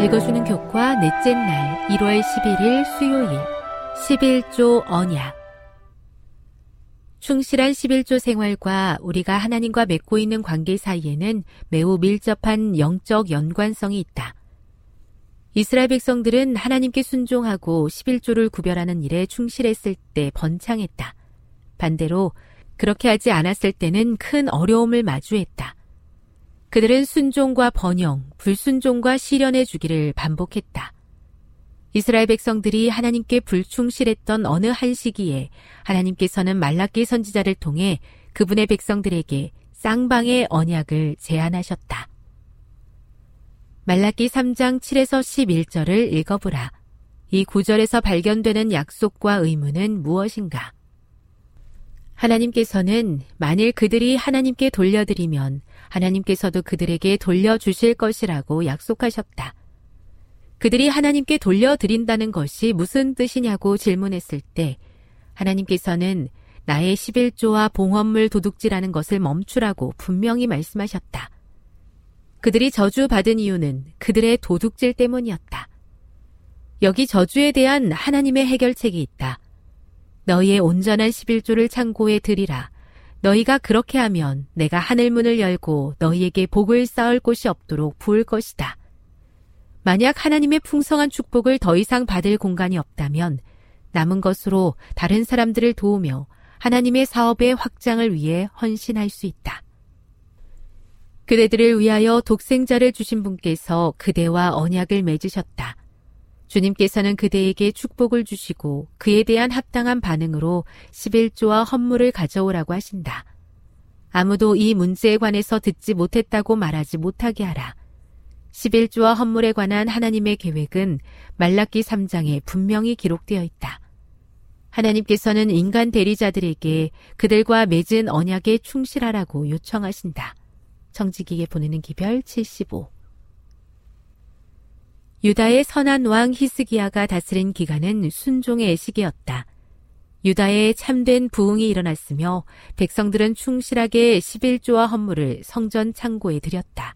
읽어주는 교과 넷째 날 1월 11일 수요일 11조 언약 충실한 11조 생활과 우리가 하나님과 맺고 있는 관계 사이에는 매우 밀접한 영적 연관성이 있다. 이스라엘 백성들은 하나님께 순종하고 11조를 구별하는 일에 충실했을 때 번창했다. 반대로 그렇게 하지 않았을 때는 큰 어려움을 마주했다. 그들은 순종과 번영, 불순종과 시련의 주기를 반복했다. 이스라엘 백성들이 하나님께 불충실했던 어느 한 시기에 하나님께서는 말라기 선지자를 통해 그분의 백성들에게 쌍방의 언약을 제안하셨다. 말라기 3장 7에서 11절을 읽어보라. 이 구절에서 발견되는 약속과 의무는 무엇인가? 하나님께서는 만일 그들이 하나님께 돌려드리면 하나님께서도 그들에게 돌려주실 것이라고 약속하셨다. 그들이 하나님께 돌려드린다는 것이 무슨 뜻이냐고 질문했을 때 하나님께서는 나의 11조와 봉헌물 도둑질하는 것을 멈추라고 분명히 말씀하셨다. 그들이 저주받은 이유는 그들의 도둑질 때문이었다. 여기 저주에 대한 하나님의 해결책이 있다. 너희의 온전한 11조를 창고에 들이라. 너희가 그렇게 하면 내가 하늘문을 열고 너희에게 복을 쌓을 곳이 없도록 부을 것이다. 만약 하나님의 풍성한 축복을 더 이상 받을 공간이 없다면 남은 것으로 다른 사람들을 도우며 하나님의 사업의 확장을 위해 헌신할 수 있다. 그대들을 위하여 독생자를 주신 분께서 그대와 언약을 맺으셨다. 주님께서는 그대에게 축복을 주시고 그에 대한 합당한 반응으로 11조와 헌물을 가져오라고 하신다. 아무도 이 문제에 관해서 듣지 못했다고 말하지 못하게 하라. 11조와 헌물에 관한 하나님의 계획은 말라기 3장에 분명히 기록되어 있다. 하나님께서는 인간 대리자들에게 그들과 맺은 언약에 충실하라고 요청하신다. 정직이게 보내는 기별 75 유다의 선한 왕 히스기야가 다스린 기간은 순종의 시기였다. 유다에 참된 부흥이 일어났으며 백성들은 충실하게 11조와 헌물을 성전 창고에 들였다.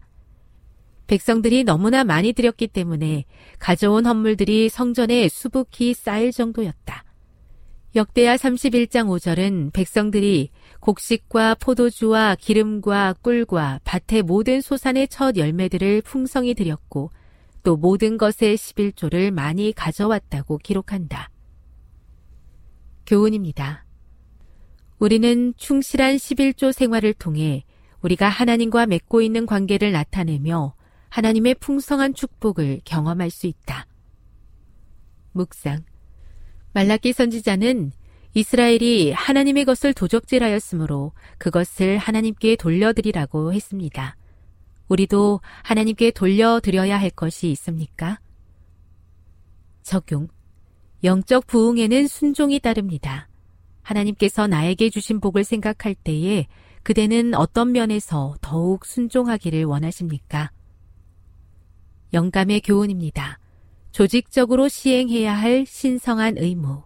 백성들이 너무나 많이 들였기 때문에 가져온 헌물들이 성전에 수북히 쌓일 정도였다. 역대하 31장 5절은 백성들이 곡식과 포도주와 기름과 꿀과 밭의 모든 소산의 첫 열매들을 풍성히 들였고 또 모든 것의 11조를 많이 가져왔다고 기록한다. 교훈입니다. 우리는 충실한 11조 생활을 통해 우리가 하나님과 맺고 있는 관계를 나타내며 하나님의 풍성한 축복을 경험할 수 있다. 묵상. 말라기 선지자는 이스라엘이 하나님의 것을 도적질하였으므로 그것을 하나님께 돌려드리라고 했습니다. 우리도 하나님께 돌려드려야 할 것이 있습니까? 적용. 영적 부흥에는 순종이 따릅니다. 하나님께서 나에게 주신 복을 생각할 때에 그대는 어떤 면에서 더욱 순종하기를 원하십니까? 영감의 교훈입니다. 조직적으로 시행해야 할 신성한 의무.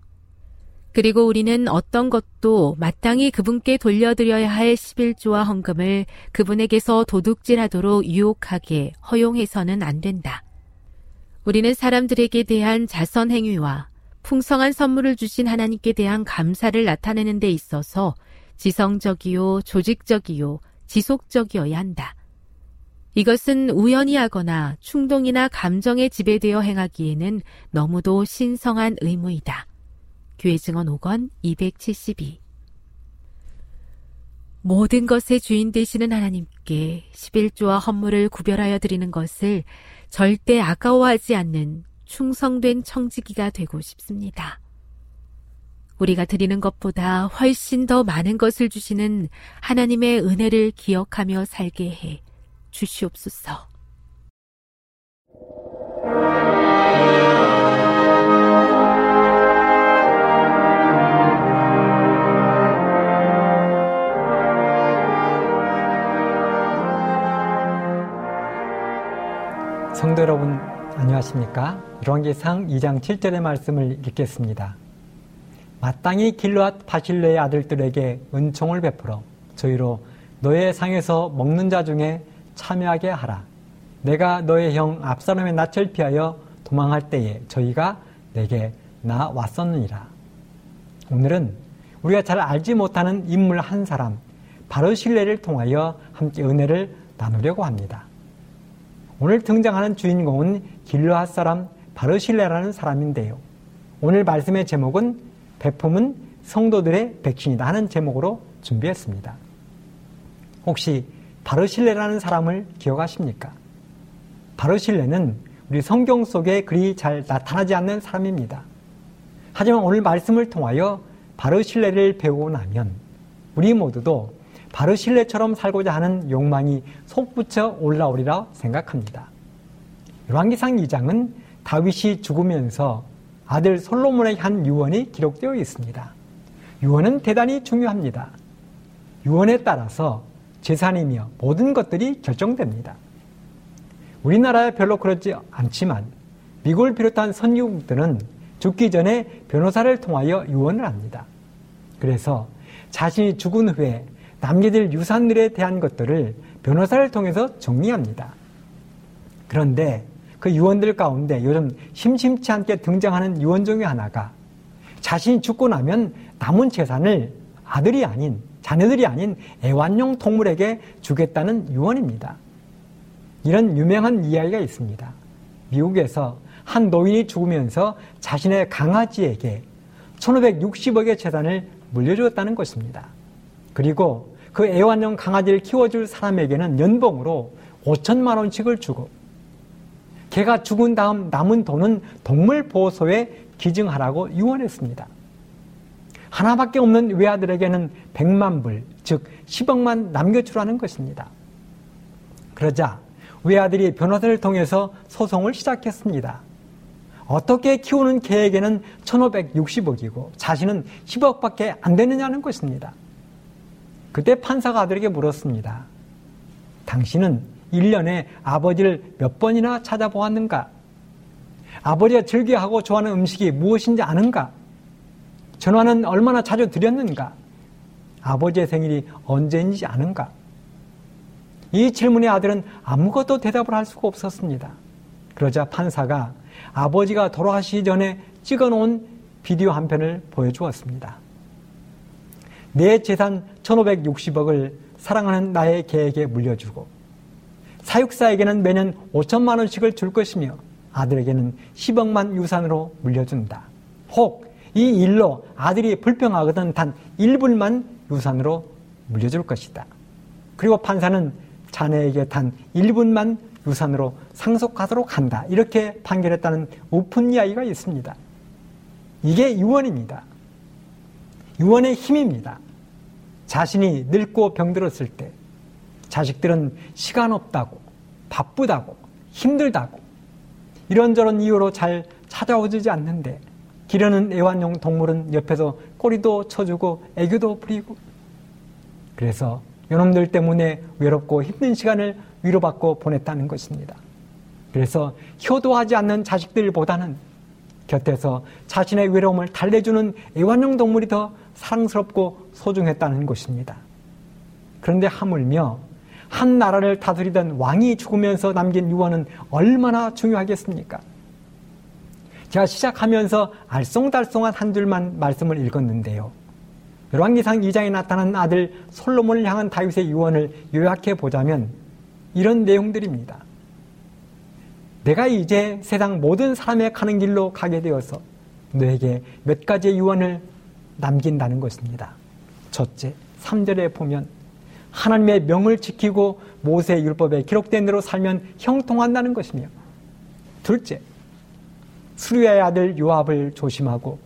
그리고 우리는 어떤 것도 마땅히 그분께 돌려드려야 할 11조와 헌금을 그분에게서 도둑질하도록 유혹하게 허용해서는 안 된다. 우리는 사람들에게 대한 자선 행위와 풍성한 선물을 주신 하나님께 대한 감사를 나타내는 데 있어서 지성적이요, 조직적이요, 지속적이어야 한다. 이것은 우연히 하거나 충동이나 감정에 지배되어 행하기에는 너무도 신성한 의무이다. 교회 증언 5권 272 모든 것의 주인 되시는 하나님께 11조와 헌물을 구별하여 드리는 것을 절대 아까워하지 않는 충성된 청지기가 되고 싶습니다. 우리가 드리는 것보다 훨씬 더 많은 것을 주시는 하나님의 은혜를 기억하며 살게 해 주시옵소서. 성도 여러분, 안녕하십니까? 열왕기상 2장 7절의 말씀을 읽겠습니다. 마땅히 길르앗 바실레의 아들들에게 은총을 베풀어 저희로 너의 상에서 먹는 자 중에 참여하게 하라. 내가 너의 형 압사롬의 낯을 피하여 도망할 때에 저희가 내게 나왔었느니라. 오늘은 우리가 잘 알지 못하는 인물 한 사람, 바로 신뢰를 통하여 함께 은혜를 나누려고 합니다. 오늘 등장하는 주인공은 길르앗 사람 바르실레라는 사람인데요. 오늘 말씀의 제목은 배품은 성도들의 백신이다 하는 제목으로 준비했습니다. 혹시 바르실레라는 사람을 기억하십니까? 바르실레는 우리 성경 속에 그리 잘 나타나지 않는 사람입니다. 하지만 오늘 말씀을 통하여 바르실레를 배우고 나면 우리 모두도 바르실레처럼 살고자 하는 욕망이 솟구쳐 올라오리라 생각합니다. 요한기상 2장은 다윗이 죽으면서 아들 솔로몬의 한 유언이 기록되어 있습니다. 유언은 대단히 중요합니다. 유언에 따라서 재산이며 모든 것들이 결정됩니다. 우리나라에 별로 그렇지 않지만 미국을 비롯한 선진국들은 죽기 전에 변호사를 통하여 유언을 합니다. 그래서 자신이 죽은 후에 남겨질 유산들에 대한 것들을 변호사를 통해서 정리합니다. 그런데 그 유언들 가운데 요즘 심심치 않게 등장하는 유언 중의 하나가 자신이 죽고 나면 남은 재산을 아들이 아닌 자녀들이 아닌 애완용 동물에게 주겠다는 유언입니다. 이런 유명한 이야기가 있습니다. 미국에서 한 노인이 죽으면서 자신의 강아지에게 1560억의 재산을 물려주었다는 것입니다. 그리고 그 애완용 강아지를 키워줄 사람에게는 연봉으로 5천만 원씩을 주고 개가 죽은 다음 남은 돈은 동물보호소에 기증하라고 유언했습니다. 하나밖에 없는 외아들에게는 100만 불, 즉 10억만 남겨주라는 것입니다. 그러자 외아들이 변호사를 통해서 소송을 시작했습니다. 어떻게 키우는 개에게는 1560억이고 자신은 10억밖에 안 되느냐는 것입니다. 그때 판사가 아들에게 물었습니다. 당신은 1년에 아버지를 몇 번이나 찾아보았는가? 아버지가 즐겨하고 좋아하는 음식이 무엇인지 아는가? 전화는 얼마나 자주 드렸는가? 아버지의 생일이 언제인지 아는가? 이 질문에 아들은 아무것도 대답을 할 수가 없었습니다. 그러자 판사가 아버지가 돌아가시기 전에 찍어 놓은 비디오 한 편을 보여주었습니다. 내 재산 1560억을 사랑하는 나의 개에게 물려주고 사육사에게는 매년 5천만 원씩을 줄 것이며 아들에게는 10억만 유산으로 물려준다. 혹 이 일로 아들이 불평하거든 단 1불만 유산으로 물려줄 것이다. 그리고 판사는 자네에게 단 1분만 유산으로 상속하도록 한다. 이렇게 판결했다는 오픈 이야기가 있습니다. 이게 유언입니다. 유언의 힘입니다. 자신이 늙고 병들었을 때 자식들은 시간 없다고 바쁘다고 힘들다고 이런저런 이유로 잘 찾아오지 않는데 기르는 애완용 동물은 옆에서 꼬리도 쳐주고 애교도 부리고 그래서 요놈들 때문에 외롭고 힘든 시간을 위로받고 보냈다는 것입니다. 그래서 효도하지 않는 자식들보다는 곁에서 자신의 외로움을 달래주는 애완용 동물이 더 사랑스럽고 소중했다는 것입니다. 그런데 하물며 한 나라를 다스리던 왕이 죽으면서 남긴 유언은 얼마나 중요하겠습니까? 제가 시작하면서 알쏭달쏭한 한 줄만 말씀을 읽었는데요. 열왕기상 2장에 나타난 아들 솔로몬을 향한 다윗의 유언을 요약해 보자면 이런 내용들입니다. 내가 이제 세상 모든 사람의 가는 길로 가게 되어서 너에게 몇 가지의 유언을 남긴다는 것입니다. 첫째, 3절에 보면 하나님의 명을 지키고 모세 율법에 기록된 대로 살면 형통한다는 것이며 둘째, 수리아의 아들 요압을 조심하고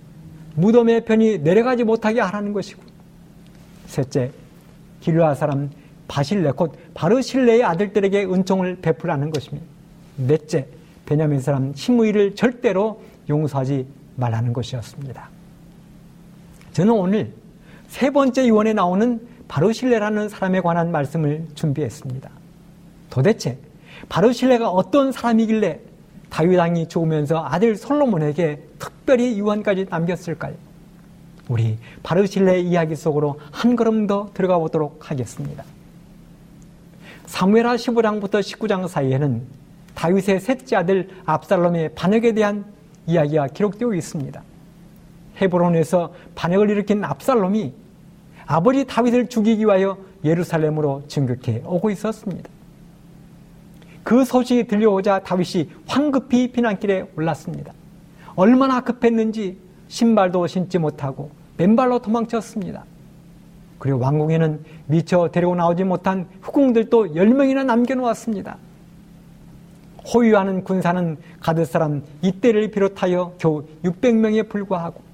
무덤의 편이 내려가지 못하게 하라는 것이고 셋째, 길르아 사람 바실레 곧 바르실레의 아들들에게 은총을 베풀라는 것이며 넷째, 베냐민 사람 시므이를 절대로 용서하지 말라는 것이었습니다. 저는 오늘 세 번째 유언에 나오는 바르실레라는 사람에 관한 말씀을 준비했습니다. 도대체 바르실레가 어떤 사람이길래 다윗 왕이 죽으면서 아들 솔로몬에게 특별히 유언까지 남겼을까요? 우리 바르실레 이야기 속으로 한 걸음 더 들어가 보도록 하겠습니다. 사무엘하 15장부터 19장 사이에는 다윗의 셋째 아들 압살롬의 반역에 대한 이야기가 기록되어 있습니다. 헤브론에서 반역을 일으킨 압살롬이 아버지 다윗을 죽이기 위하여 예루살렘으로 진격해 오고 있었습니다. 그 소식이 들려오자 다윗이 황급히 피난길에 올랐습니다. 얼마나 급했는지 신발도 신지 못하고 맨발로 도망쳤습니다. 그리고 왕궁에는 미처 데리고 나오지 못한 후궁들도 10명이나 남겨놓았습니다. 호위하는 군사는 가드 사람 이때를 비롯하여 겨우 600명에 불과하고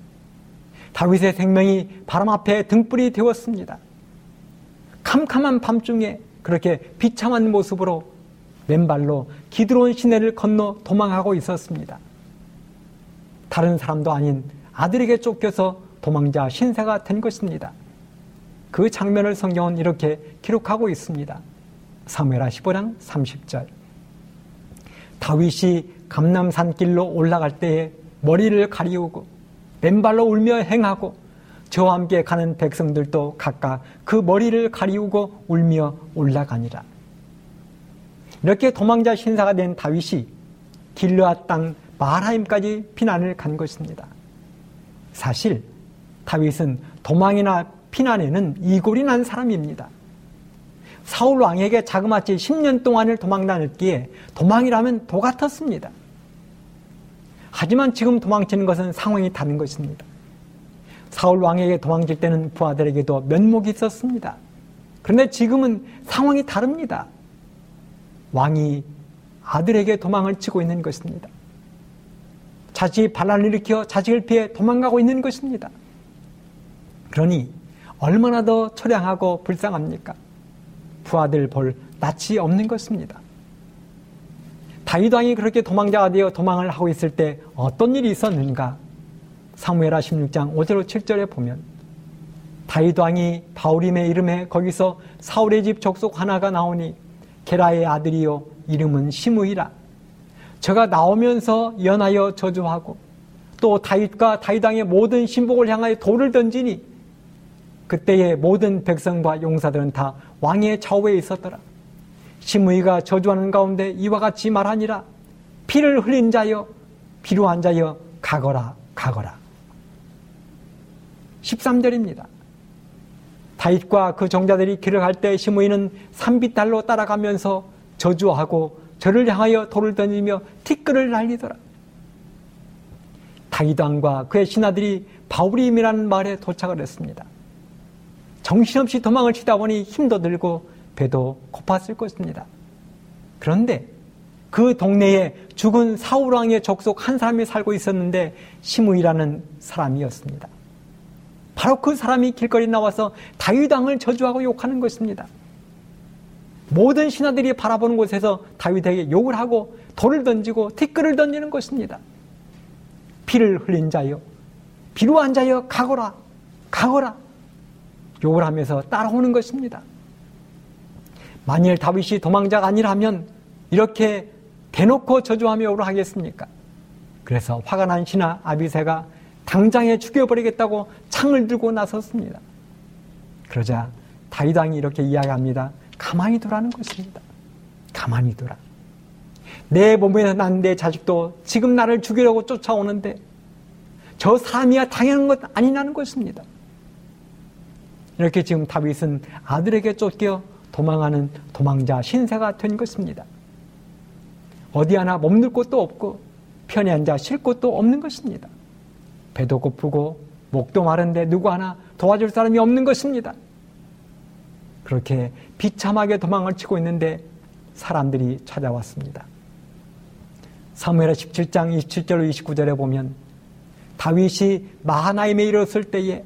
다윗의 생명이 바람 앞에 등불이 되었습니다. 캄캄한 밤중에 그렇게 비참한 모습으로 맨발로 기드론 시내를 건너 도망하고 있었습니다. 다른 사람도 아닌 아들에게 쫓겨서 도망자 신세가 된 것입니다. 그 장면을 성경은 이렇게 기록하고 있습니다. 사무엘하 15장 30절. 다윗이 감남산 길로 올라갈 때에 머리를 가리우고 맨발로 울며 행하고 저와 함께 가는 백성들도 각각 그 머리를 가리우고 울며 올라가니라. 이렇게 도망자 신사가 된 다윗이 길르앗 땅 마라임까지 피난을 간 것입니다. 사실 다윗은 도망이나 피난에는 이골이 난 사람입니다. 사울 왕에게 자그마치 10년 동안을 도망 다녔기에 도망이라면 도 같았습니다. 하지만 지금 도망치는 것은 상황이 다른 것입니다. 사울 왕에게 도망칠 때는 부하들에게도 면목이 있었습니다. 그런데 지금은 상황이 다릅니다. 왕이 아들에게 도망을 치고 있는 것입니다. 자식이 반란을 일으켜 자식을 피해 도망가고 있는 것입니다. 그러니 얼마나 더 처량하고 불쌍합니까? 부하들 볼 낯이 없는 것입니다. 다윗 왕이 그렇게 도망자가 되어 도망을 하고 있을 때 어떤 일이 있었는가? 사무엘하 16장 5절 7절에 보면 다윗 왕이 바울임의 이름에 거기서 사울의 집 족속 하나가 나오니 게라의 아들이요 이름은 시므이라. 저가 나오면서 연하여 저주하고 또 다윗과 다윗 왕의 모든 신복을 향하여 돌을 던지니 그때의 모든 백성과 용사들은 다 왕의 좌우에 있었더라. 시므이가 저주하는 가운데 이와 같이 말하니라. 피를 흘린 자여, 필요한 자여, 가거라, 가거라. 13절입니다. 다윗과 그 정자들이 길을 갈 때 시므이는 산비탈로 따라가면서 저주하고 저를 향하여 돌을 던지며 티끌을 날리더라. 다이당과 그의 신하들이 바울임이라는 마을에 도착을 했습니다. 정신없이 도망을 치다 보니 힘도 들고 배도 고팠을 것입니다. 그런데 그 동네에 죽은 사울왕의 족속 한 사람이 살고 있었는데 시므이라는 사람이었습니다. 바로 그 사람이 길거리 나와서 다윗왕을 저주하고 욕하는 것입니다. 모든 신하들이 바라보는 곳에서 다윗에게 욕을 하고 돌을 던지고 티끌을 던지는 것입니다. 피를 흘린 자여, 비루한 자여, 가거라, 가거라. 욕을 하면서 따라오는 것입니다. 만일 다윗이 도망자가 아니라면 이렇게 대놓고 저주하며 욕을 하겠습니까? 그래서 화가 난 신하 아비세가 당장에 죽여버리겠다고 창을 들고 나섰습니다. 그러자 다윗왕이 이렇게 이야기합니다. 가만히 두라는 것입니다. 가만히 두라. 내 몸에서 난 내 자식도 지금 나를 죽이려고 쫓아오는데 저 사람이야 당연한 것 아니라는 것입니다. 이렇게 지금 다윗은 아들에게 쫓겨 도망하는 도망자 신세가 된 것입니다. 어디 하나 몸둘 곳도 없고 편히 앉아 쉴 곳도 없는 것입니다. 배도 고프고 목도 마른데 누구 하나 도와줄 사람이 없는 것입니다. 그렇게 비참하게 도망을 치고 있는데 사람들이 찾아왔습니다. 사무엘하 17장 27절 29절에 보면 다윗이 마하나임에 이르렀을 때에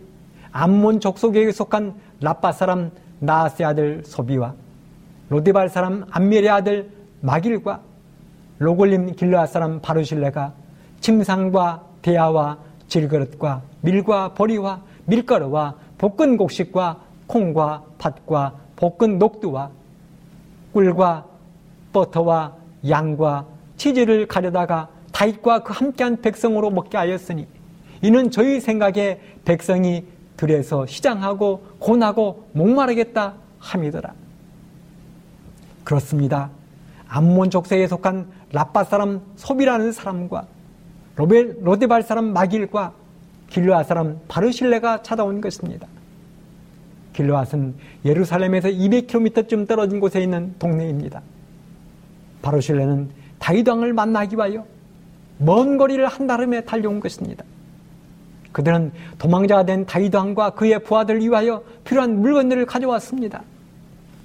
암몬 족속에게 속한 라빠 사람 나아세 아들 소비와 로데발 사람 안멜의 아들 마길과 로골림 길르아 사람 바루실레가 침상과 대야와 질그릇과 밀과 보리와 밀가루와 볶은 곡식과 콩과 팥과 볶은 녹두와 꿀과 버터와 양과 치즈를 가려다가 다윗과 그 함께한 백성으로 먹게 하였으니 이는 저희 생각에 백성이 들에서 시장하고 고나고 목마르겠다 함이더라. 그렇습니다. 암몬 족쇄에 속한 라빠 사람 소비라는 사람과 로벨, 로데발 사람 마길과 길르앗 사람 바르실레가 찾아온 것입니다. 길르앗은 예루살렘에서 200km쯤 떨어진 곳에 있는 동네입니다. 바르실레는 다윗왕을 만나기 위하여 먼 거리를 한다름에 달려온 것입니다. 그들은 도망자가 된 다윗 왕과 그의 부하들 위하여 필요한 물건들을 가져왔습니다.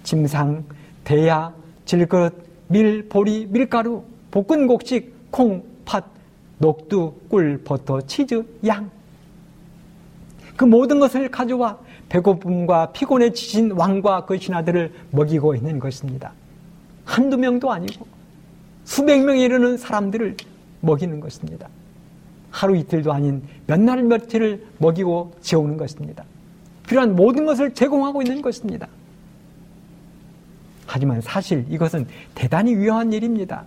침상, 대야, 질그릇, 밀, 보리, 밀가루, 볶은 곡식, 콩, 팥, 녹두, 꿀, 버터, 치즈, 양. 그 모든 것을 가져와 배고픔과 피곤에 지친 왕과 그 신하들을 먹이고 있는 것입니다. 한두 명도 아니고 수백 명에 이르는 사람들을 먹이는 것입니다. 하루 이틀도 아닌 몇 날 며칠을 먹이고 재우는 것입니다. 필요한 모든 것을 제공하고 있는 것입니다. 하지만 사실 이것은 대단히 위험한 일입니다.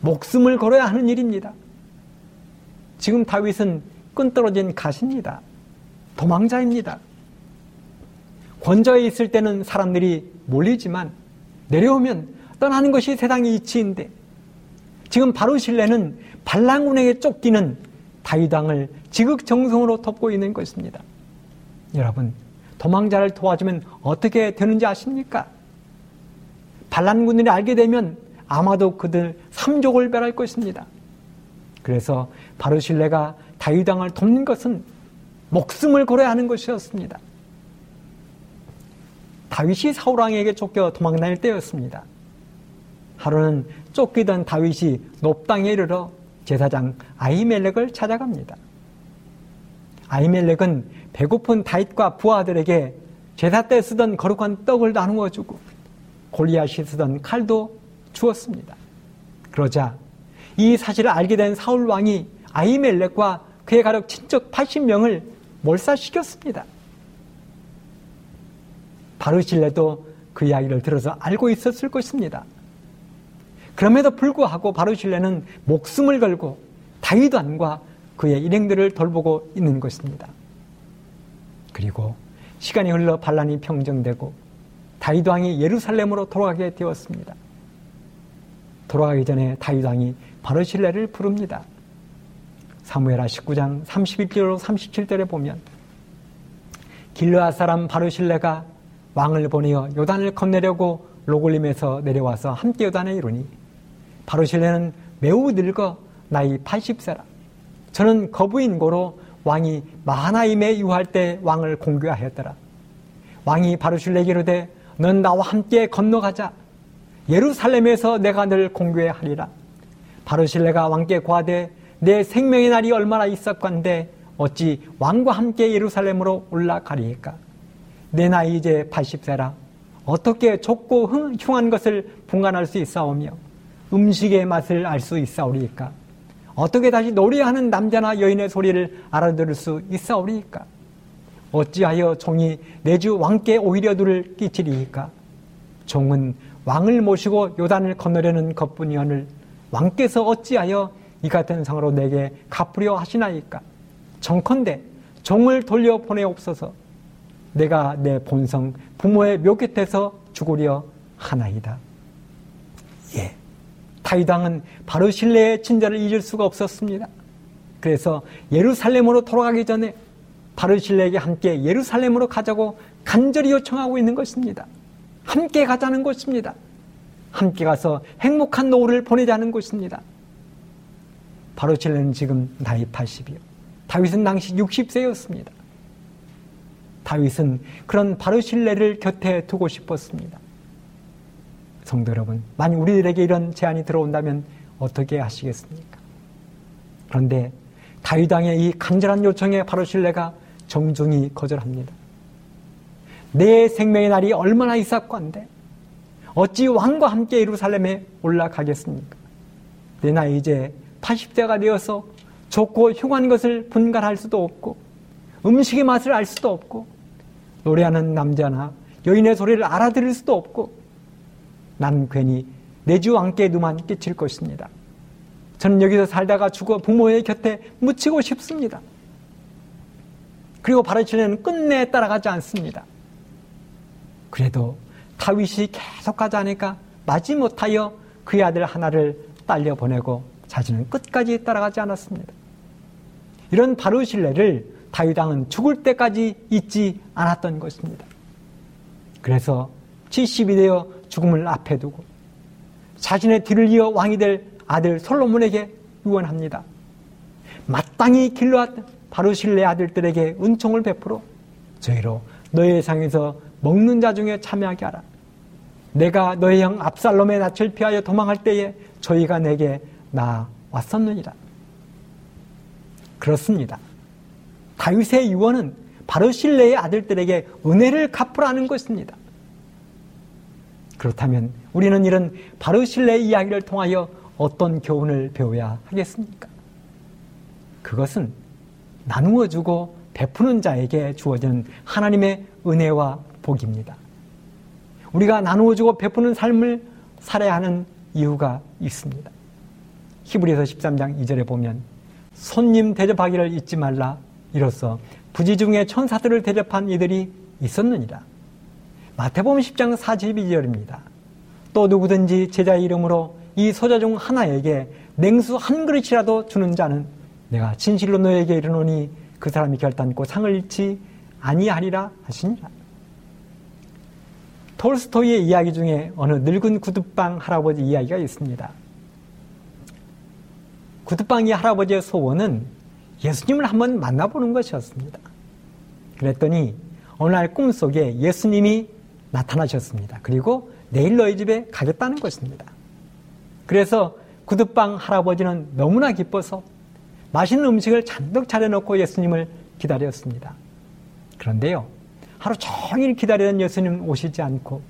목숨을 걸어야 하는 일입니다. 지금 다윗은 끈떨어진 가시입니다. 도망자입니다. 권좌에 있을 때는 사람들이 몰리지만 내려오면 떠나는 것이 세상의 이치인데 지금 바로 신뢰는 반란군에게 쫓기는 다윗왕을 지극정성으로 돕고 있는 것입니다. 여러분 도망자를 도와주면 어떻게 되는지 아십니까? 반란군들이 알게 되면 아마도 그들 삼족을 멸할 것입니다. 그래서 바르실레가 다윗왕을 돕는 것은 목숨을 걸어야 하는 것이었습니다. 다윗이 사울왕에게 쫓겨 도망다닐 때였습니다. 하루는 쫓기던 다윗이 높당에 이르러 제사장 아이멜렉을 찾아갑니다. 아이멜렉은 배고픈 다윗과 부하들에게 제사 때 쓰던 거룩한 떡을 나누어 주고 골리앗이 쓰던 칼도 주었습니다. 그러자 이 사실을 알게 된 사울 왕이 아이멜렉과 그의 가족 친척 80명을 몰살시켰습니다. 바르실레도 그 이야기를 들어서 알고 있었을 것입니다. 그럼에도 불구하고 바르실레는 목숨을 걸고 다윗 왕과 그의 일행들을 돌보고 있는 것입니다. 그리고 시간이 흘러 반란이 평정되고 다윗 왕이 예루살렘으로 돌아가게 되었습니다. 돌아가기 전에 다윗 왕이 바르실레를 부릅니다. 사무엘하 19장 31절로 37절에 보면 길르앗 사람 바르실레가 왕을 보내어 요단을 건네려고 로골림에서 내려와서 함께 요단에 이르니 바르실레는 매우 늙어 나이 80세라 저는 거부인고로 왕이 마하나임에 유할 때 왕을 공개하였더라. 왕이 바르실레에게 이르되 넌 나와 함께 건너가자. 예루살렘에서 내가 늘 공개하리라. 바르실레가 왕께 구하되 내 생명의 날이 얼마나 있었건데 어찌 왕과 함께 예루살렘으로 올라가리까? 내 나이 이제 80세라. 어떻게 좁고 흉한 것을 분간할 수 있사오며 음식의 맛을 알 수 있사오리까? 어떻게 다시 노래하는 남자나 여인의 소리를 알아들을 수 있사오리까? 어찌하여 종이 내주 왕께 오히려 누를 끼치리이까? 종은 왕을 모시고 요단을 건너려는 것뿐이오늘 왕께서 어찌하여 이 같은 상으로 내게 갚으려 하시나이까? 정컨대 종을 돌려 보내옵소서. 내가 내 본성 부모의 묘 곁에서 죽으려 하나이다. 예. 다윗왕은 바로 신뢰의 친절을 잊을 수가 없었습니다. 그래서 예루살렘으로 돌아가기 전에 바르실레에게 함께 예루살렘으로 가자고 간절히 요청하고 있는 것입니다. 함께 가자는 것입니다. 함께 가서 행복한 노후를 보내자는 것입니다. 바르실레는 지금 나이 80이요. 다윗은 당시 60세였습니다. 다윗은 그런 바르실레를 곁에 두고 싶었습니다. 성도 여러분, 만약 우리들에게 이런 제안이 들어온다면 어떻게 하시겠습니까? 그런데 다윗 왕의 이 간절한 요청에 바르실레가 정중히 거절합니다. 내 생명의 날이 얼마나 있었건데 어찌 왕과 함께 예루살렘에 올라가겠습니까? 내 나이 이제 80대가 되어서 좋고 흉한 것을 분간할 수도 없고 음식의 맛을 알 수도 없고 노래하는 남자나 여인의 소리를 알아들을 수도 없고 난 괜히 내 주 왕께 누만 끼칠 것입니다. 저는 여기서 살다가 죽어 부모의 곁에 묻히고 싶습니다. 그리고 바르실레는 끝내 따라가지 않습니다. 그래도 다윗이 계속 가지 않으니까 마지 못하여 그의 아들 하나를 딸려 보내고 자신은 끝까지 따라가지 않았습니다. 이런 바르실레를 다윗왕은 죽을 때까지 잊지 않았던 것입니다. 그래서 70이 되어 죽음을 앞에 두고 자신의 뒤를 이어 왕이 될 아들 솔로몬에게 유언합니다. 마땅히 길러왔던 바로실레 아들들에게 은총을 베풀어 저희로 너의 상에서 먹는 자 중에 참여하게 하라. 내가 너의 형 압살롬의 낯을 피하여 도망할 때에 저희가 내게 나왔었느니라. 그렇습니다. 다윗의 유언은 바로실레의 아들들에게 은혜를 갚으라는 것입니다. 그렇다면 우리는 이런 바로실레의 이야기를 통하여 어떤 교훈을 배워야 하겠습니까? 그것은 나누어 주고 베푸는 자에게 주어지는 하나님의 은혜와 복입니다. 우리가 나누어 주고 베푸는 삶을 살아야 하는 이유가 있습니다. 히브리서 13장 2절에 보면 손님 대접하기를 잊지 말라 이로써 부지 중에 천사들을 대접한 이들이 있었느니라. 마태복음 10장 42절입니다. 또 누구든지 제자의 이름으로 이 소자 중 하나에게 냉수 한 그릇이라도 주는 자는 내가 진실로 너에게 이르노니 그 사람이 결단코 상을 잃지 아니하리라 하시니라. 톨스토이의 이야기 중에 어느 늙은 구두방 할아버지 이야기가 있습니다. 구두방이 할아버지의 소원은 예수님을 한번 만나보는 것이었습니다. 그랬더니 어느 날 꿈속에 예수님이 나타나셨습니다. 그리고 내일 너희 집에 가겠다는 것입니다. 그래서 구두방 할아버지는 너무나 기뻐서 맛있는 음식을 잔뜩 차려놓고 예수님을 기다렸습니다. 그런데요, 하루 종일 기다리던 예수님 오시지 않고,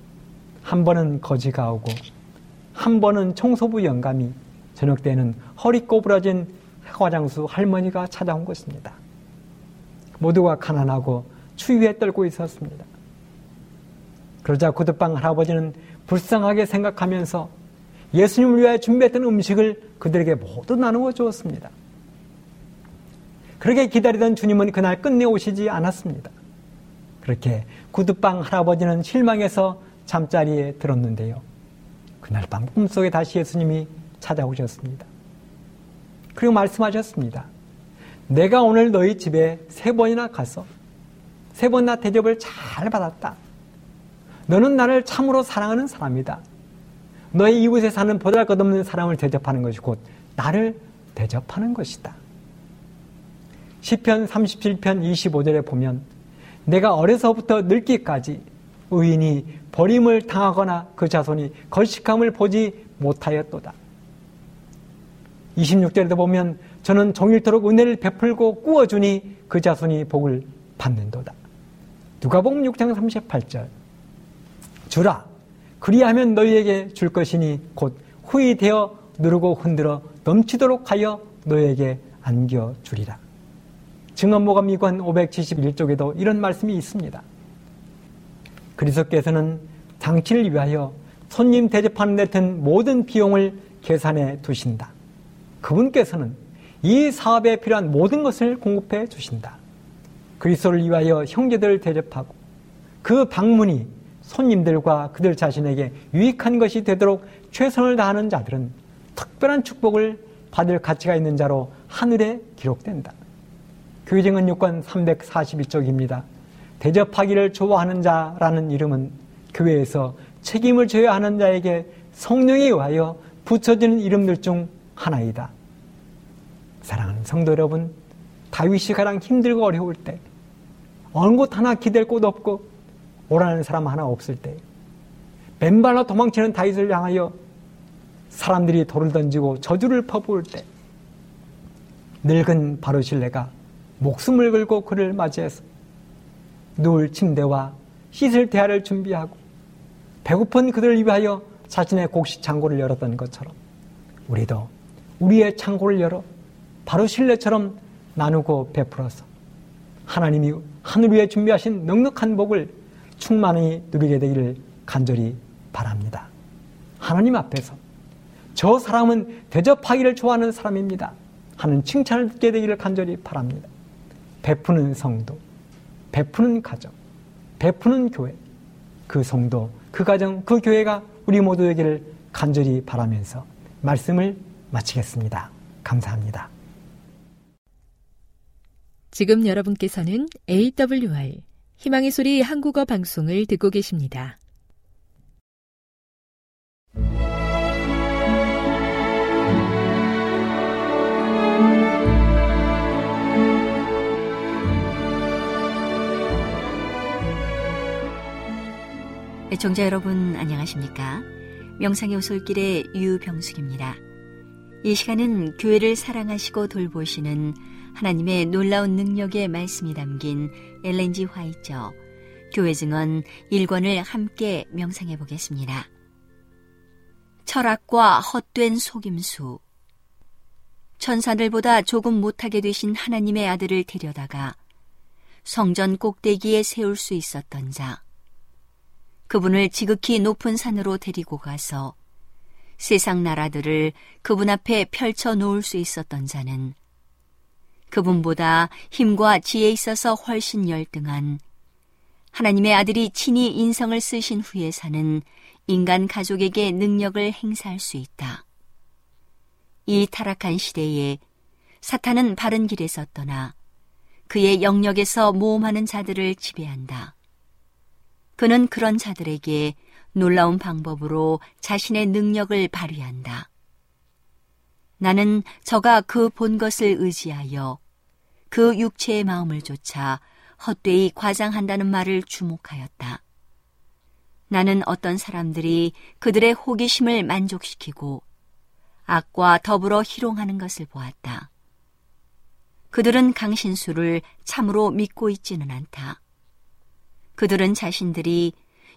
한 번은 거지가 오고, 한 번은 청소부 영감이, 저녁 때는 허리 꼬부라진 화장수 할머니가 찾아온 것입니다. 모두가 가난하고 추위에 떨고 있었습니다. 그러자 구두방 할아버지는 불쌍하게 생각하면서 예수님을 위하여 준비했던 음식을 그들에게 모두 나누어 주었습니다. 그렇게 기다리던 주님은 그날 끝내 오시지 않았습니다. 그렇게 구두방 할아버지는 실망해서 잠자리에 들었는데요. 그날 밤 꿈속에 다시 예수님이 찾아오셨습니다. 그리고 말씀하셨습니다. 내가 오늘 너희 집에 세 번이나 가서 세 번이나 대접을 잘 받았다. 너는 나를 참으로 사랑하는 사람이다. 너의 이웃에 사는 보잘 것 없는 사람을 대접하는 것이 곧 나를 대접하는 것이다. 시편 37편 25절에 보면 내가 어려서부터 늙기까지 의인이 버림을 당하거나 그 자손이 걸식함을 보지 못하였도다. 26절에도 보면 저는 종일토록 은혜를 베풀고 꾸어주니 그 자손이 복을 받는도다. 누가복음 6장 38절 주라 그리하면 너희에게 줄 것이니 곧 후이 되어 누르고 흔들어 넘치도록 하여 너희에게 안겨주리라. 증언모가 미관 571쪽에도 이런 말씀이 있습니다. 그리스도께서는 장치를 위하여 손님 대접하는 듯은 모든 비용을 계산해 두신다. 그분께서는 이 사업에 필요한 모든 것을 공급해 주신다. 그리스도를 위하여 형제들을 대접하고 그 방문이 손님들과 그들 자신에게 유익한 것이 되도록 최선을 다하는 자들은 특별한 축복을 받을 가치가 있는 자로 하늘에 기록된다. 교정은 6권 342쪽입니다. 대접하기를 좋아하는 자라는 이름은 교회에서 책임을 져야 하는 자에게 성령에 의하여 붙여지는 이름들 중 하나이다. 사랑하는 성도 여러분, 다윗이 가장 힘들고 어려울 때, 어느 곳 하나 기댈 곳 없고 오라는 사람 하나 없을 때, 맨발로 도망치는 다윗을 향하여 사람들이 돌을 던지고 저주를 퍼부을 때, 늙은 바로실레가 목숨을 걸고 그를 맞이해서 누울 침대와 씻을 대야를 준비하고 배고픈 그들을 위하여 자신의 곡식 창고를 열었던 것처럼 우리도 우리의 창고를 열어 바로 신뢰처럼 나누고 베풀어서 하나님이 하늘 위에 준비하신 넉넉한 복을 충만히 누리게 되기를 간절히 바랍니다. 하나님 앞에서 저 사람은 대접하기를 좋아하는 사람입니다. 하는 칭찬을 듣게 되기를 간절히 바랍니다. 베푸는 성도, 베푸는 가정, 베푸는 교회, 그 성도, 그 가정, 그 교회가 우리 모두에게를 간절히 바라면서 말씀을 마치겠습니다. 감사합니다. 지금 여러분께서는 AWR 희망의 소리 한국어 방송을 듣고 계십니다. 애청자 여러분 안녕하십니까? 명상의 오솔길의 유병숙입니다. 이 시간은 교회를 사랑하시고 돌보시는 하나님의 놀라운 능력의 말씀이 담긴 엘렌지 화이처 교회 증언 1권을 함께 명상해 보겠습니다. 철학과 헛된 속임수 천사들보다 조금 못하게 되신 하나님의 아들을 데려다가 성전 꼭대기에 세울 수 있었던 자 그분을 지극히 높은 산으로 데리고 가서 세상 나라들을 그분 앞에 펼쳐 놓을 수 있었던 자는 그분보다 힘과 지혜 있어서 훨씬 열등한 하나님의 아들이 친히 인성을 쓰신 후에 사는 인간 가족에게 능력을 행사할 수 있다. 이 타락한 시대에 사탄은 바른 길에서 떠나 그의 영역에서 모험하는 자들을 지배한다. 그는 그런 자들에게 놀라운 방법으로 자신의 능력을 발휘한다. 나는 저가 그 본 것을 의지하여 그 육체의 마음을 조차 헛되이 과장한다는 말을 주목하였다. 나는 어떤 사람들이 그들의 호기심을 만족시키고 악과 더불어 희롱하는 것을 보았다. 그들은 강신수를 참으로 믿고 있지는 않다. 그들은 자신들이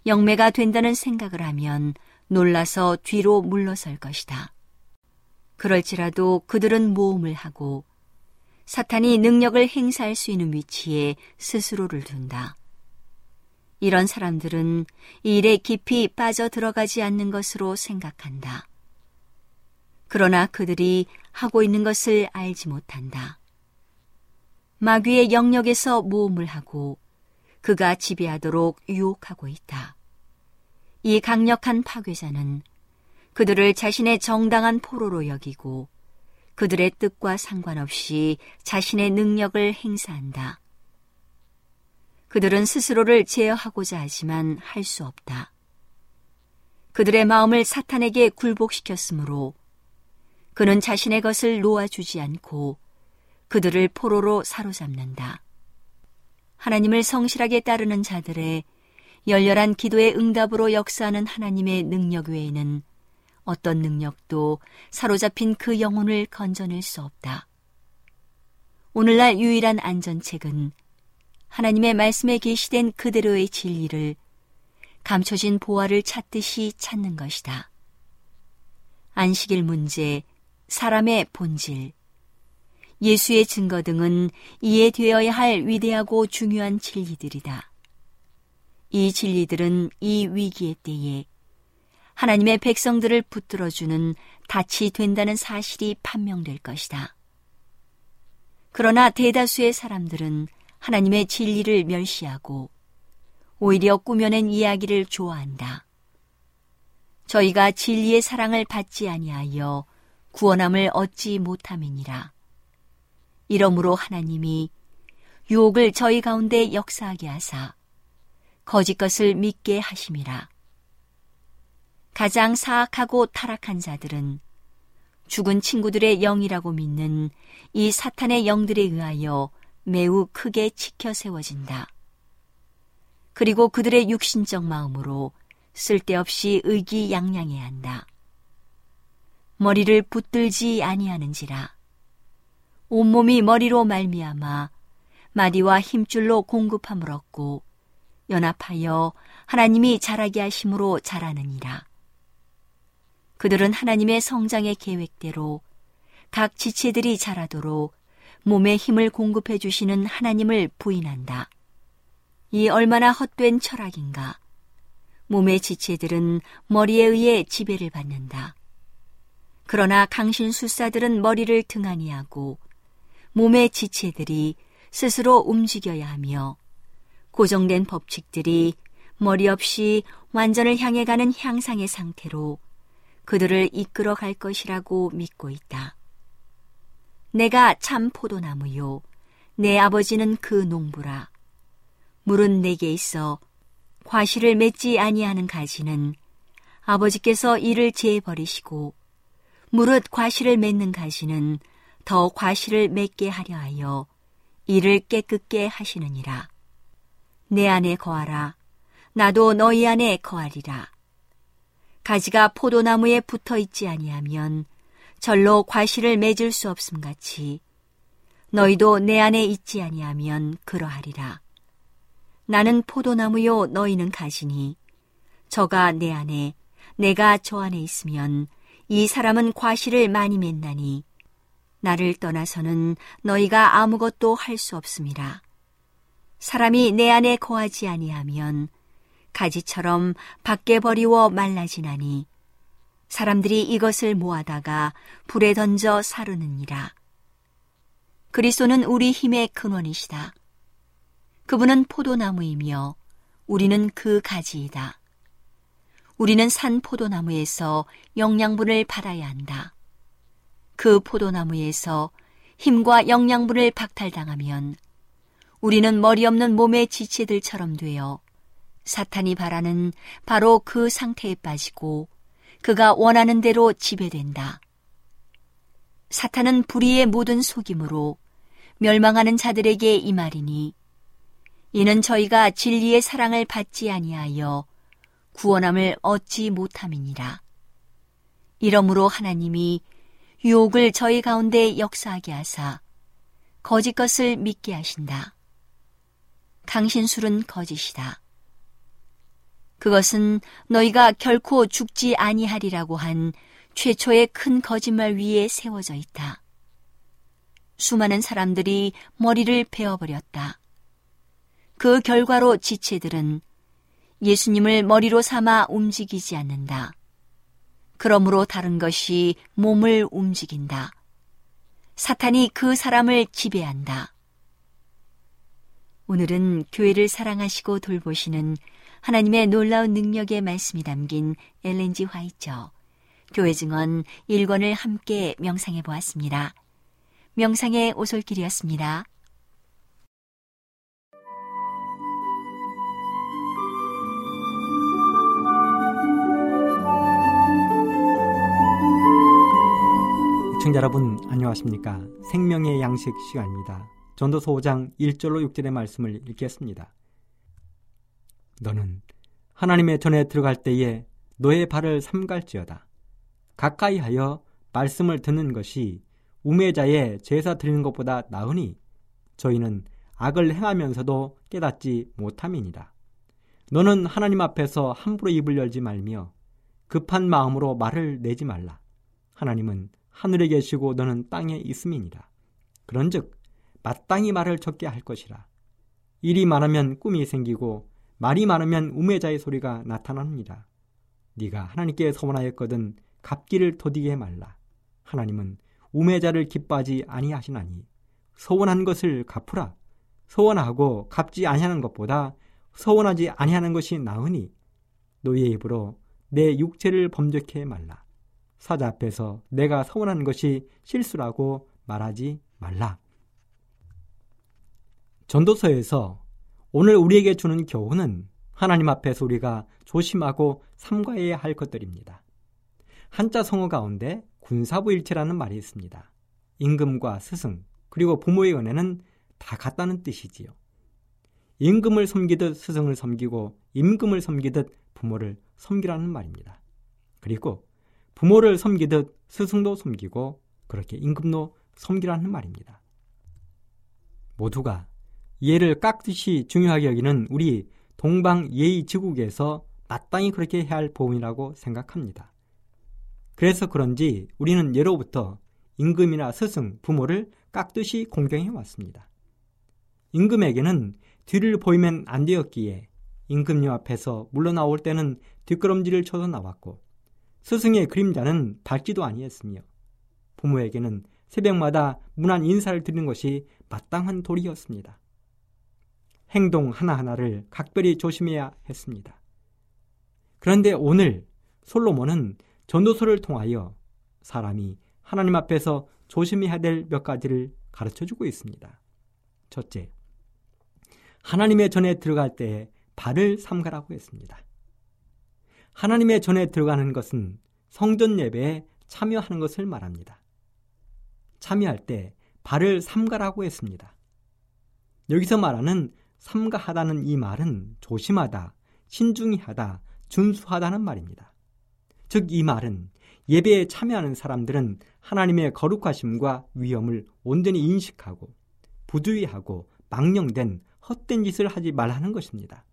영매가 된다는 생각을 하면 놀라서 뒤로 물러설 것이다. 그럴지라도 그들은 모험을 하고 사탄이 능력을 행사할 수 있는 위치에 스스로를 둔다. 이런 사람들은 일에 깊이 빠져 들어가지 않는 것으로 생각한다. 그러나 그들이 하고 있는 것을 알지 못한다. 마귀의 영역에서 모험을 하고 그가 지배하도록 유혹하고 있다. 이 강력한 파괴자는 그들을 자신의 정당한 포로로 여기고 그들의 뜻과 상관없이 자신의 능력을 행사한다. 그들은 스스로를 제어하고자 하지만 할 수 없다. 그들의 마음을 사탄에게 굴복시켰으므로 그는 자신의 것을 놓아주지 않고 그들을 포로로 사로잡는다. 하나님을 성실하게 따르는 자들의 열렬한 기도의 응답으로 역사하는 하나님의 능력 외에는 어떤 능력도 사로잡힌 그 영혼을 건져낼 수 없다. 오늘날 유일한 안전책은 하나님의 말씀에 계시된 그대로의 진리를 감춰진 보화를 찾듯이 찾는 것이다. 안식일 문제, 사람의 본질, 예수의 증거 등은 이해되어야 할 위대하고 중요한 진리들이다. 이 진리들은 이 위기의 때에 하나님의 백성들을 붙들어주는 닻이 된다는 사실이 판명될 것이다. 그러나 대다수의 사람들은 하나님의 진리를 멸시하고 오히려 꾸며낸 이야기를 좋아한다. 저희가 진리의 사랑을 받지 아니하여 구원함을 얻지 못함이니라. 이러므로 하나님이 유혹을 저희 가운데 역사하게 하사 거짓 것을 믿게 하심이라. 가장 사악하고 타락한 자들은 죽은 친구들의 영이라고 믿는 이 사탄의 영들에 의하여 매우 크게 치켜 세워진다. 그리고 그들의 육신적 마음으로 쓸데없이 의기양양해 한다. 머리를 붙들지 아니하는지라. 온몸이 머리로 말미암아 마디와 힘줄로 공급함을 얻고 연합하여 하나님이 자라게 하심으로 자라느니라. 그들은 하나님의 성장의 계획대로 각 지체들이 자라도록 몸에 힘을 공급해 주시는 하나님을 부인한다. 이 얼마나 헛된 철학인가. 몸의 지체들은 머리에 의해 지배를 받는다. 그러나 강신술사들은 머리를 등한히 하고 몸의 지체들이 스스로 움직여야 하며 고정된 법칙들이 머리 없이 완전을 향해 가는 향상의 상태로 그들을 이끌어 갈 것이라고 믿고 있다. 내가 참 포도나무요. 내 아버지는 그 농부라. 물은 내게 있어 과실을 맺지 아니하는 가지는 아버지께서 이를 제해버리시고 무릇 과실을 맺는 가지는 더 과실을 맺게 하려 하여 이를 깨끗게 하시느니라. 내 안에 거하라. 나도 너희 안에 거하리라. 가지가 포도나무에 붙어 있지 아니하면 절로 과실을 맺을 수 없음 같이 너희도 내 안에 있지 아니하면 그러하리라. 나는 포도나무요 너희는 가지니 저가 내 안에 내가 저 안에 있으면 이 사람은 과실을 많이 맺나니 나를 떠나서는 너희가 아무것도 할 수 없음이라. 사람이 내 안에 거하지 아니하면 가지처럼 밖에 버리워 말라지나니 사람들이 이것을 모아다가 불에 던져 사르느니라. 그리스도는 우리 힘의 근원이시다. 그분은 포도나무이며 우리는 그 가지이다. 우리는 산 포도나무에서 영양분을 받아야 한다. 그 포도나무에서 힘과 영양분을 박탈당하면 우리는 머리 없는 몸의 지체들처럼 되어 사탄이 바라는 바로 그 상태에 빠지고 그가 원하는 대로 지배된다. 사탄은 불의의 모든 속임으로 멸망하는 자들에게 이 말이니 이는 저희가 진리의 사랑을 받지 아니하여 구원함을 얻지 못함이니라. 이러므로 하나님이 유혹을 저희 가운데 역사하게 하사 거짓 것을 믿게 하신다. 강신술은 거짓이다. 그것은 너희가 결코 죽지 아니하리라고 한 최초의 큰 거짓말 위에 세워져 있다. 수많은 사람들이 머리를 베어버렸다. 그 결과로 지체들은 예수님을 머리로 삼아 움직이지 않는다. 그러므로 다른 것이 몸을 움직인다. 사탄이 그 사람을 지배한다. 오늘은 교회를 사랑하시고 돌보시는 하나님의 놀라운 능력의 말씀이 담긴 엘렌지 화이처 교회 증언 1권을 함께 명상해 보았습니다. 명상의 오솔길이었습니다. 애청자 여러분 안녕하십니까 생명의 양식 시간입니다 전도서 5장 1절로 6절의 말씀을 읽겠습니다 너는 하나님의 전에 들어갈 때에 너의 발을 삼갈지어다 가까이 하여 말씀을 듣는 것이 우매자의 제사 드리는 것보다 나으니 저희는 악을 행하면서도 깨닫지 못함이니라. 너는 하나님 앞에서 함부로 입을 열지 말며 급한 마음으로 말을 내지 말라. 하나님은 하늘에 계시고 너는 땅에 있음이니라. 그런즉 마땅히 말을 적게 할 것이라. 일이 많으면 꿈이 생기고 말이 많으면 우매자의 소리가 나타납니다. 네가 하나님께 서원하였거든 갚기를 도디게 말라. 하나님은 우매자를 기뻐하지 아니하시나니 서원한 것을 갚으라. 서원하고 갚지 아니하는 것보다 서원하지 아니하는 것이 나으니 너희의 입으로 내 육체를 범죄케 말라. 사자 앞에서 내가 서원한 것이 실수라고 말하지 말라. 전도서에서 오늘 우리에게 주는 교훈은 하나님 앞에서 우리가 조심하고 삼가해야 할 것들입니다. 한자 성어 가운데 군사부일체라는 말이 있습니다. 임금과 스승 그리고 부모의 은혜는 다 같다는 뜻이지요. 임금을 섬기듯 스승을 섬기고 임금을 섬기듯 부모를 섬기라는 말입니다. 그리고 부모를 섬기듯 스승도 섬기고 그렇게 임금도 섬기라는 말입니다. 모두가 예를 깍듯이 중요하게 여기는 우리 동방 예의 지국에서 마땅히 그렇게 해야 할 보험이라고 생각합니다. 그래서 그런지 우리는 예로부터 임금이나 스승, 부모를 깍듯이 공경해 왔습니다. 임금에게는 뒤를 보이면 안 되었기에 임금님 앞에서 물러나올 때는 뒷걸음질을 쳐서 나왔고 스승의 그림자는 밟지도 아니했으며 부모에게는 새벽마다 문안 인사를 드리는 것이 마땅한 도리였습니다. 행동 하나하나를 각별히 조심해야 했습니다. 그런데 오늘 솔로몬은 전도서를 통하여 사람이 하나님 앞에서 조심해야 될 몇 가지를 가르쳐 주고 있습니다. 첫째, 하나님의 전에 들어갈 때 발을 삼가라고 했습니다. 하나님의 전에 들어가는 것은 성전 예배에 참여하는 것을 말합니다. 참여할 때 발을 삼가라고 했습니다. 여기서 말하는 삼가하다는 이 말은 조심하다, 신중히 하다, 준수하다는 말입니다. 즉, 이 말은 예배에 참여하는 사람들은 하나님의 거룩하심과 위험을 온전히 인식하고 부주의하고 망령된 헛된 짓을 하지 말라는 것입니다.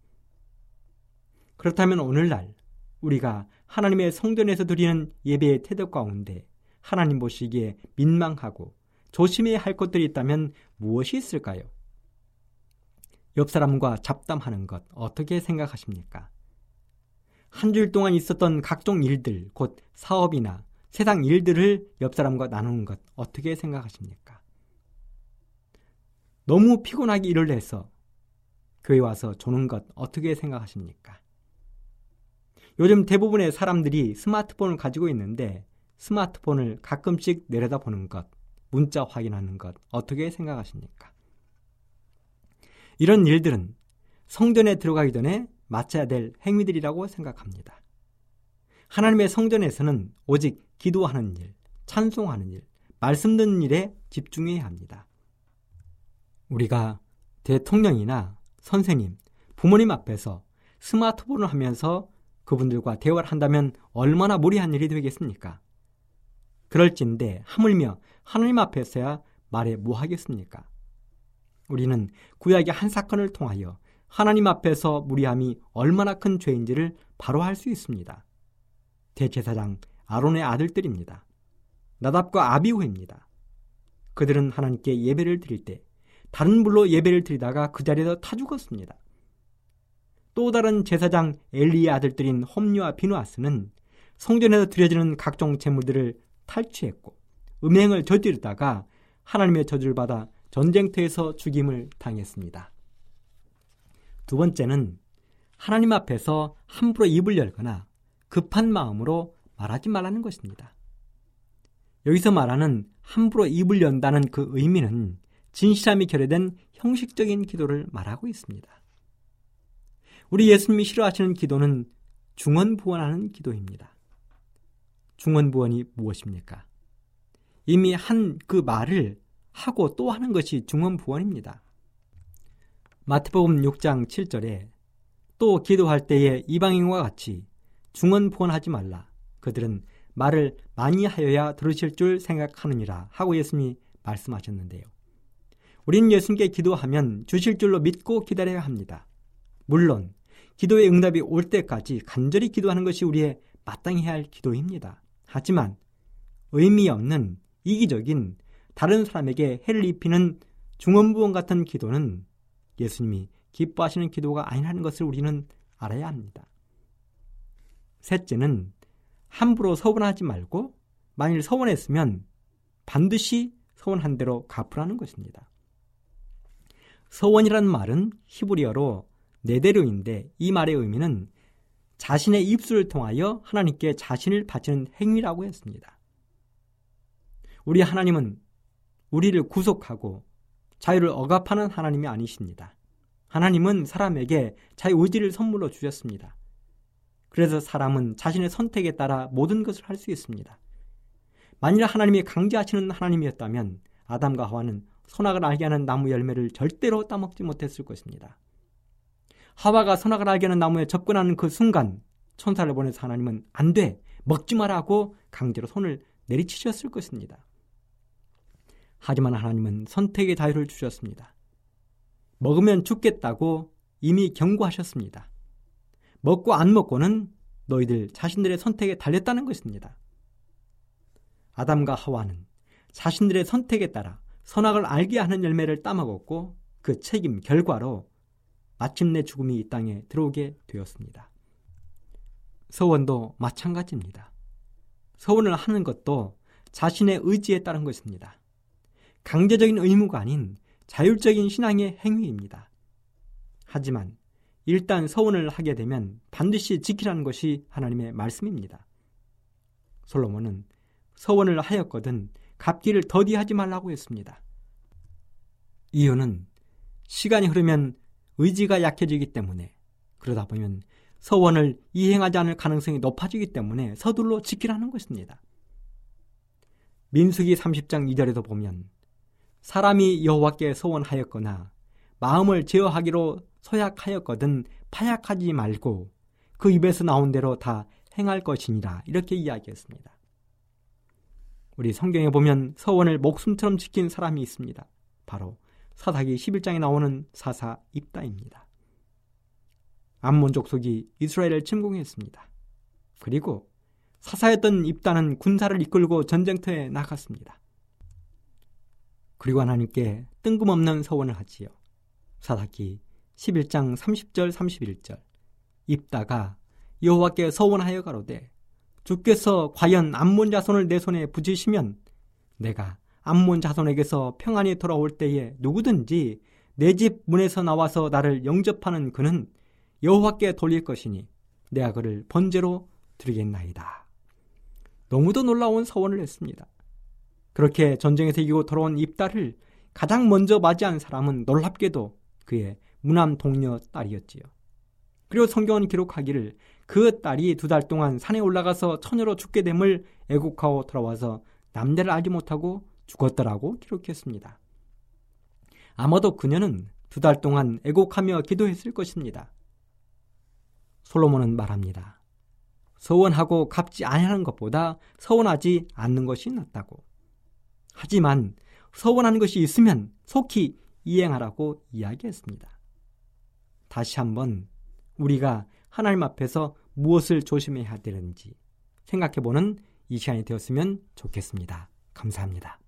그렇다면 오늘날 우리가 하나님의 성전에서 드리는 예배의 태도 가운데 하나님 보시기에 민망하고 조심해야 할 것들이 있다면 무엇이 있을까요? 옆 사람과 잡담하는 것 어떻게 생각하십니까? 한 주일 동안 있었던 각종 일들, 곧 사업이나 세상 일들을 옆 사람과 나누는 것 어떻게 생각하십니까? 너무 피곤하게 일을 해서 교회 와서 조는 것 어떻게 생각하십니까? 요즘 대부분의 사람들이 스마트폰을 가지고 있는데 스마트폰을 가끔씩 내려다보는 것, 문자 확인하는 것 어떻게 생각하십니까? 이런 일들은 성전에 들어가기 전에 마쳐야 될 행위들이라고 생각합니다. 하나님의 성전에서는 오직 기도하는 일, 찬송하는 일, 말씀 듣는 일에 집중해야 합니다. 우리가 대통령이나 선생님, 부모님 앞에서 스마트폰을 하면서 그분들과 대화를 한다면 얼마나 무리한 일이 되겠습니까? 그럴진데 하물며 하나님 앞에서야 말에 뭐하겠습니까? 우리는 구약의 한 사건을 통하여 하나님 앞에서 무리함이 얼마나 큰 죄인지를 바로 할수 있습니다. 대제사장 아론의 아들들입니다. 나답과 아비후입니다. 그들은 하나님께 예배를 드릴 때 다른 불로 예배를 드리다가 그 자리에서 타 죽었습니다. 또 다른 제사장 엘리의 아들들인 홈류와 비누아스는 성전에서 드려지는 각종 제물들을 탈취했고 음행을 저지르다가 하나님의 저주를 받아 전쟁터에서 죽임을 당했습니다. 두 번째는 하나님 앞에서 함부로 입을 열거나 급한 마음으로 말하지 말라는 것입니다. 여기서 말하는 함부로 입을 연다는 그 의미는 진실함이 결여된 형식적인 기도를 말하고 있습니다. 우리 예수님이 싫어하시는 기도는 중언부원하는 기도입니다. 중언부원이 무엇입니까? 이미 한 그 말을 하고 또 하는 것이 중언부언입니다. 마태복음 6장 7절에 또 기도할 때에 이방인과 같이 중언부언하지 말라. 그들은 말을 많이 하여야 들으실 줄 생각하느니라 하고 예수님이 말씀하셨는데요. 우리는 예수님께 기도하면 주실 줄로 믿고 기다려야 합니다. 물론 기도의 응답이 올 때까지 간절히 기도하는 것이 우리의 마땅히 해야 할 기도입니다. 하지만 의미 없는 이기적인 다른 사람에게 해를 입히는 중언부언 같은 기도는 예수님이 기뻐하시는 기도가 아니라는 것을 우리는 알아야 합니다. 셋째는 함부로 서원하지 말고 만일 서원했으면 반드시 서원한 대로 갚으라는 것입니다. 서원이라는 말은 히브리어로 네대로인데 이 말의 의미는 자신의 입술을 통하여 하나님께 자신을 바치는 행위라고 했습니다. 우리 하나님은 우리를 구속하고 자유를 억압하는 하나님이 아니십니다. 하나님은 사람에게 자유의지를 선물로 주셨습니다. 그래서 사람은 자신의 선택에 따라 모든 것을 할 수 있습니다. 만일 하나님이 강제하시는 하나님이었다면 아담과 하와는 선악을 알게 하는 나무 열매를 절대로 따먹지 못했을 것입니다. 하와가 선악을 알게 하는 나무에 접근하는 그 순간 천사를 보내서 하나님은 안 돼! 먹지 마라고 강제로 손을 내리치셨을 것입니다. 하지만 하나님은 선택의 자유를 주셨습니다. 먹으면 죽겠다고 이미 경고하셨습니다. 먹고 안 먹고는 너희들 자신들의 선택에 달렸다는 것입니다. 아담과 하와는 자신들의 선택에 따라 선악을 알게 하는 열매를 따먹었고 그 책임 결과로 마침내 죽음이 이 땅에 들어오게 되었습니다. 서원도 마찬가지입니다. 서원을 하는 것도 자신의 의지에 따른 것입니다. 강제적인 의무가 아닌 자율적인 신앙의 행위입니다. 하지만 일단 서원을 하게 되면 반드시 지키라는 것이 하나님의 말씀입니다. 솔로몬은 서원을 하였거든 갚기를 더디하지 말라고 했습니다. 이유는 시간이 흐르면 의지가 약해지기 때문에 그러다 보면 서원을 이행하지 않을 가능성이 높아지기 때문에 서둘러 지키라는 것입니다. 민수기 30장 2절에도 보면 사람이 여호와께 서원하였거나 마음을 제어하기로 소약하였거든 파약하지 말고 그 입에서 나온 대로 다 행할 것이니라 이렇게 이야기했습니다. 우리 성경에 보면 서원을 목숨처럼 지킨 사람이 있습니다. 바로 사사기 11장에 나오는 사사 입다입니다. 암몬 족속이 이스라엘을 침공했습니다. 그리고 사사였던 입다는 군사를 이끌고 전쟁터에 나갔습니다. 그리고 하나님께 뜬금없는 서원을 하지요. 사사기 11장 30절 31절 입다가 여호와께 서원하여 가로되 주께서 과연 암몬 자손을 내 손에 붙이시면 내가 암몬 자손에게서 평안히 돌아올 때에 누구든지 내 집 문에서 나와서 나를 영접하는 그는 여호와께 돌릴 것이니 내가 그를 번제로 드리겠나이다. 너무도 놀라운 서원을 했습니다. 그렇게 전쟁에서 이기고 돌아온 입다를 가장 먼저 맞이한 사람은 놀랍게도 그의 무남 동료 딸이었지요. 그리고 성경은 기록하기를 그 딸이 두 달 동안 산에 올라가서 처녀로 죽게 됨을 애국하고 돌아와서 남대를 알지 못하고 죽었더라고 기록했습니다. 아마도 그녀는 두 달 동안 애곡하며 기도했을 것입니다. 솔로몬은 말합니다. 서원하고 갚지 아니하는 것보다 서원하지 않는 것이 낫다고. 하지만 서원하는 것이 있으면 속히 이행하라고 이야기했습니다. 다시 한번 우리가 하나님 앞에서 무엇을 조심해야 되는지 생각해보는 이 시간이 되었으면 좋겠습니다. 감사합니다.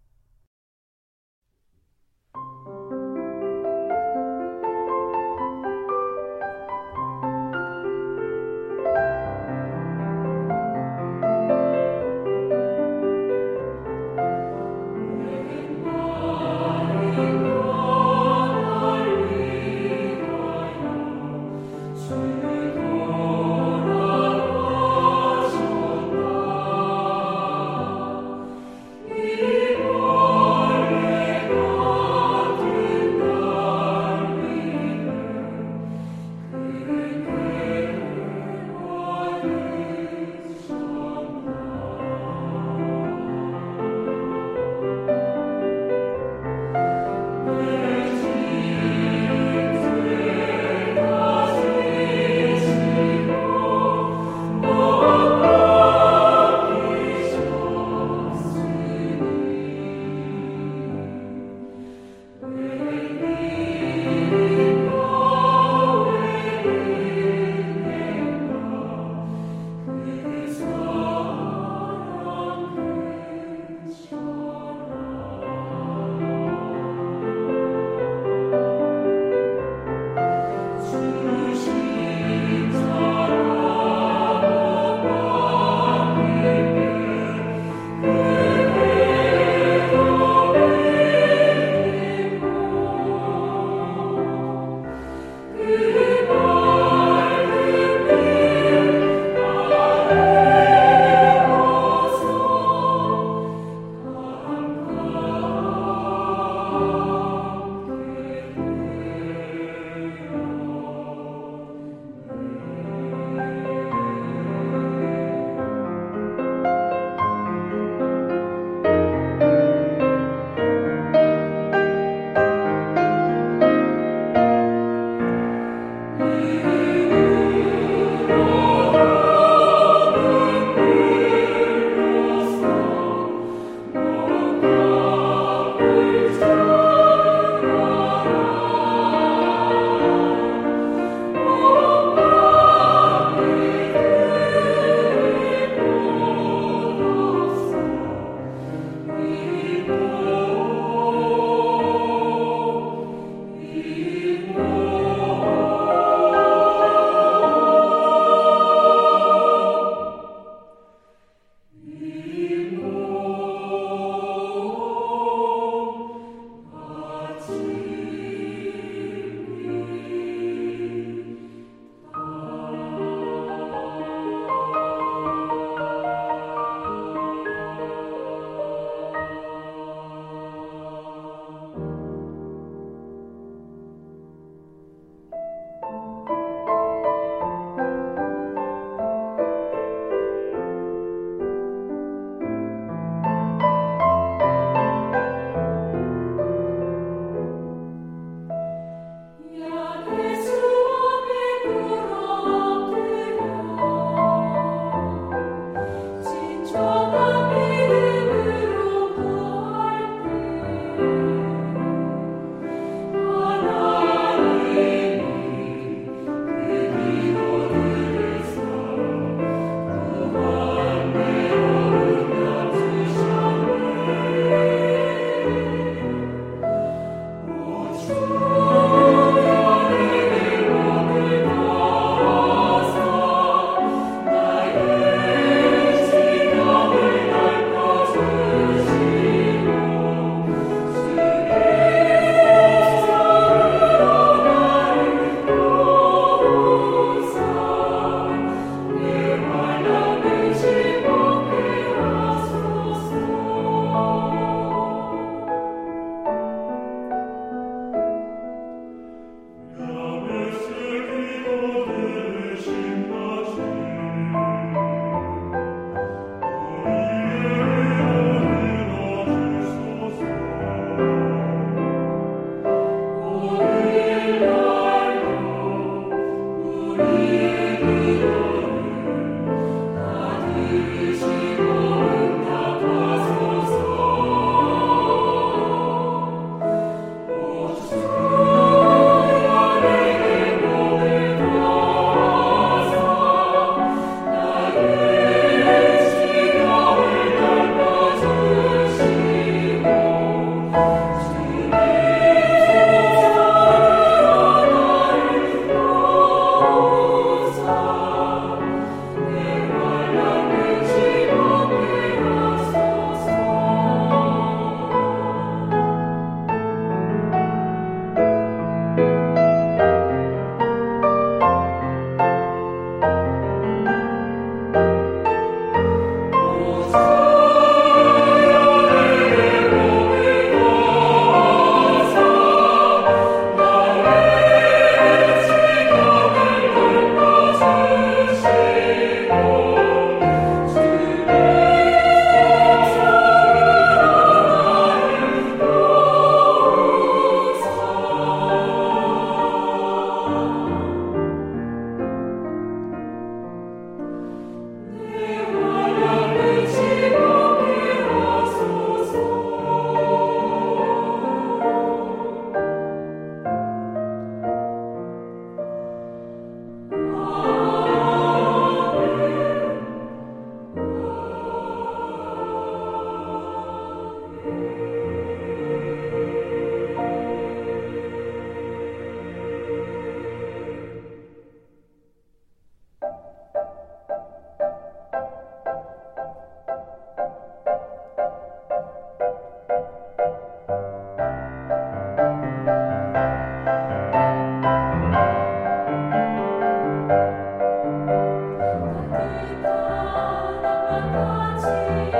Almighty.